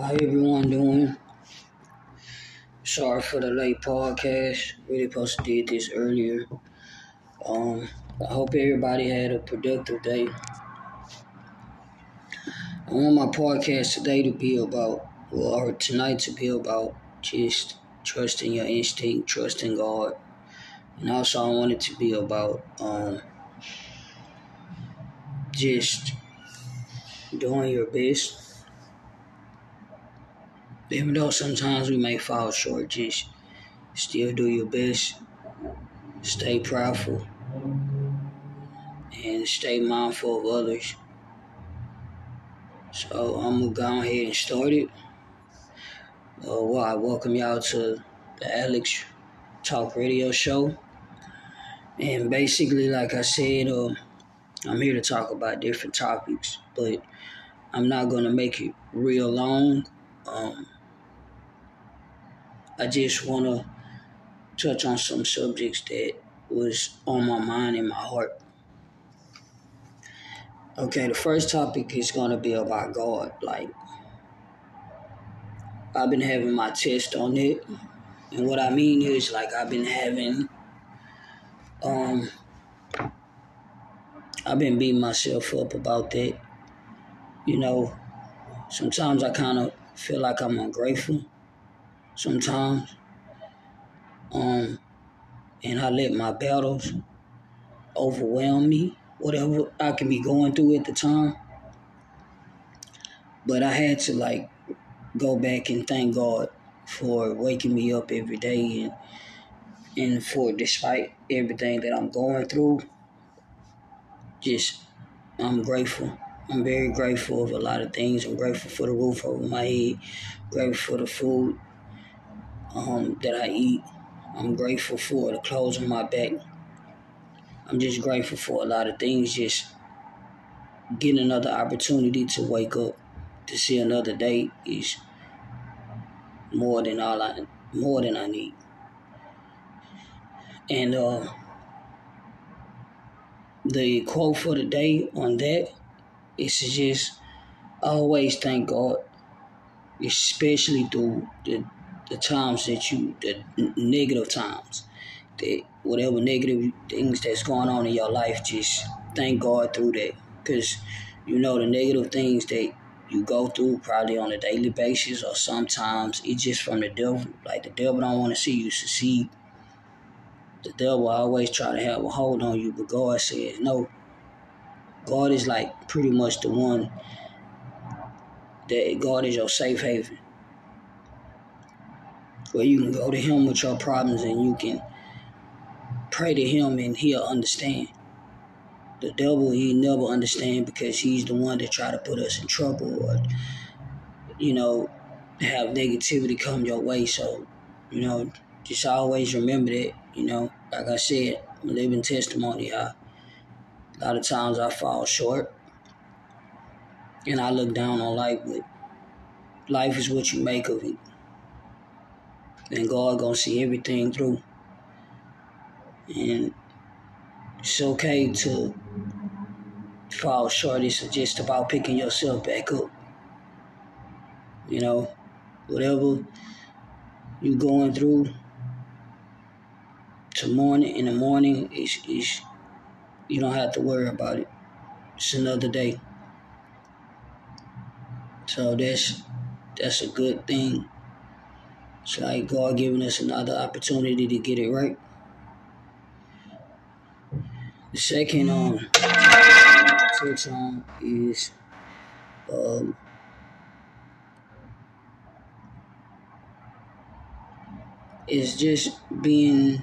How everyone doing? Sorry for the late podcast. Really supposed to did this earlier. Um, I hope everybody had a productive day. I want my podcast today to be about, or tonight to be about, just trusting your instinct, trusting God, and also I want it to be about um, just doing your best even though sometimes we may fall short, just still do your best, stay proudful, and stay mindful of others. So I'm gonna go ahead and start it. Uh, well, I welcome y'all to the Alex Talk Radio Show. And basically, like I said, uh, I'm here to talk about different topics, but I'm not gonna make it real long. Um, I just want to touch on some subjects that was on my mind and my heart. Okay, the first topic is going to be about God. Like, I've been having my test on it. And what I mean is, like, I've been having, um, I've been beating myself up about that. You know, sometimes I kind of feel like I'm ungrateful sometimes. Um, and I let my battles overwhelm me, whatever I can be going through at the time. But I had to like go back and thank God for waking me up every day and and for despite everything that I'm going through, just I'm grateful. I'm very grateful of a lot of things. I'm grateful for the roof over my head, grateful for the food um, that I eat. I'm grateful for the clothes on my back. I'm just grateful for a lot of things. Just getting another opportunity to wake up to see another day is more than all I more than I need. And uh, the quote for the day on that is just always thank God, especially through the the times that you, the negative times, that whatever negative things that's going on in your life, just thank God through that. Because you know the negative things that you go through probably on a daily basis, or sometimes it's just from the devil. Like the devil don't want to see you succeed. The devil always try to have a hold on you, but God says no. God is like pretty much the one that God is your safe haven where you can go to him with your problems and you can pray to him and he'll understand. The devil, he never understand because he's the one that try to put us in trouble or, you know, have negativity come your way. So, you know, just always remember that, you know, like I said, I'm living testimony. I, a lot of times I fall short and I look down on life, but life is what you make of it then God gonna see everything through. And it's okay to fall short. It's just about picking yourself back up. You know, whatever you going through tomorrow in the morning is you don't have to worry about it. It's another day. So that's that's a good thing. It's like God giving us another opportunity to get it right. The second um touch on is um is just being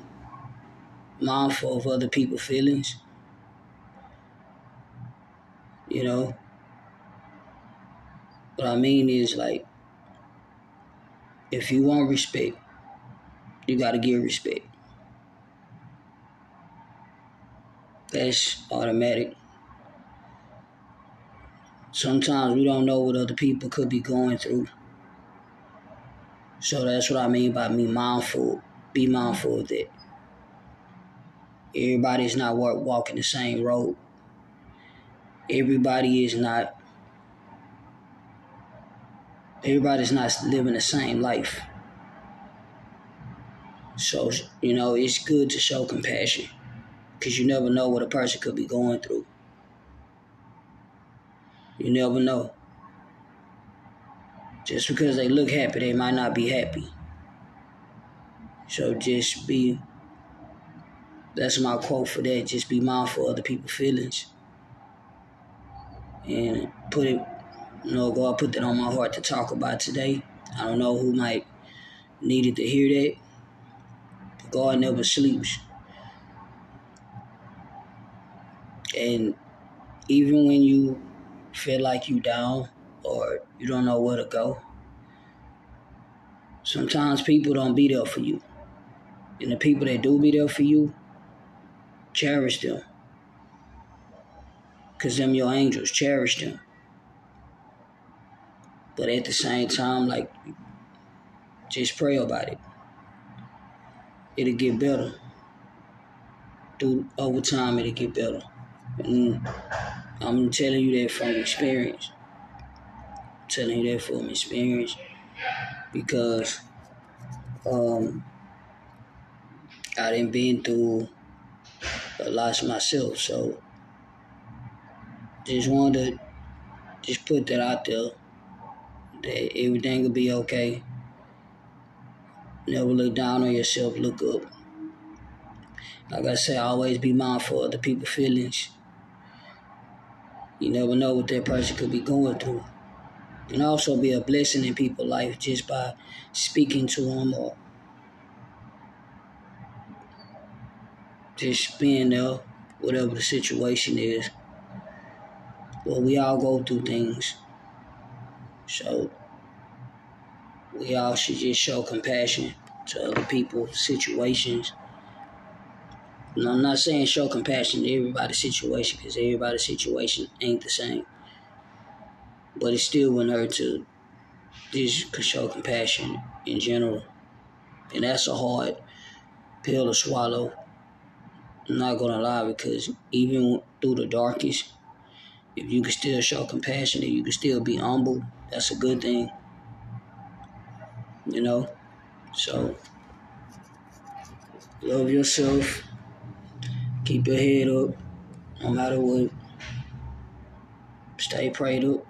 mindful of other people's feelings. You know, what I mean is like if you want respect, you got to give respect. That's automatic. Sometimes we don't know what other people could be going through. So that's what I mean by me mindful. Be mindful of that. Everybody's not walking the same road. Everybody is not everybody's not living the same life. So, you know, it's good to show compassion because you never know what a person could be going through. You never know. Just because they look happy, they might not be happy. So just be, that's my quote for that. Just be mindful of other people's feelings. And put it, you know, God put that on my heart to talk about today. I don't know who might needed to hear that. God never sleeps. And even when you feel like you down or you don't know where to go, sometimes people don't be there for you. And the people that do be there for you, cherish them. Cause them your angels, cherish them. But at the same time, like just pray about it it'll get better. Through over time, it'll get better. And I'm telling you that from experience. I'm telling you that from experience because um, I didn't been through a lot myself, so just wanted to just put that out there that everything will be okay. Never look down on yourself, look up. Like I say, always be mindful of the people's feelings. You never know what that person could be going through. And also be a blessing in people's life just by speaking to them or just being there, whatever the situation is. Well, we all go through things. So we all should just show compassion to other people's situations. And I'm not saying show compassion to everybody's situation because everybody's situation ain't the same. But it still wouldn't hurt to just show compassion in general. And that's a hard pill to swallow. I'm not gonna lie because even through the darkest, if you can still show compassion and you can still be humble, that's a good thing you know? So, love yourself. Keep your head up, no matter what. Stay prayed up.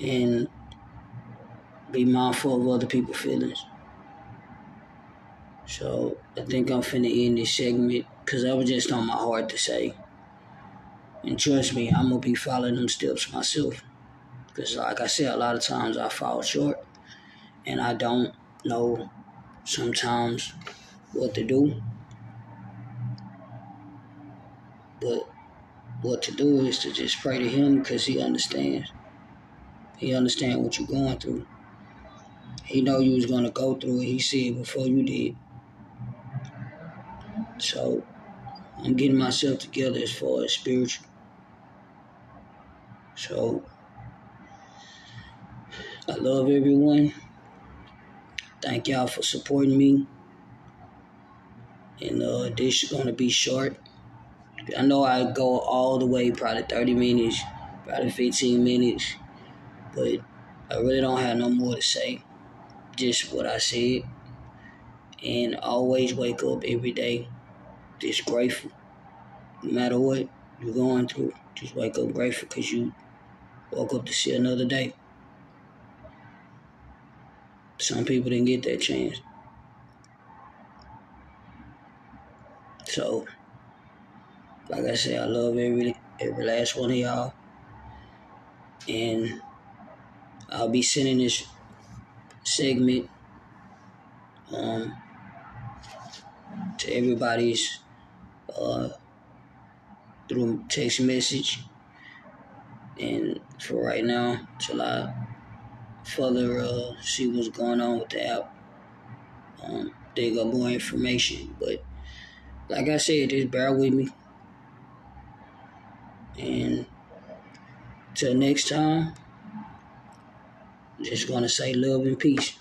And be mindful of other people's feelings. So, I think I'm finna end this segment because that was just on my heart to say. And trust me, I'm gonna be following them steps myself. Because, like I said, a lot of times I fall short and I don't know sometimes what to do. But what to do is to just pray to Him because He understands. He understands what you're going through. He know you was gonna go through it. He see it before you did. So I'm getting myself together as far as spiritual. So I love everyone. Thank y'all for supporting me. And uh, this is going to be short. I know I go all the way, probably 30 minutes, probably 15 minutes, but I really don't have no more to say. Just what I said. And always wake up every day just grateful. No matter what you're going through, just wake up grateful because you woke up to see another day. Some people didn't get that chance. So, like I said, I love every every last one of y'all. And I'll be sending this segment um, to everybody's uh, through text message. And for right now, till I further uh, see what's going on with the app. Um, dig up more information. But like I said, just bear with me. And till next time, just gonna say love and peace.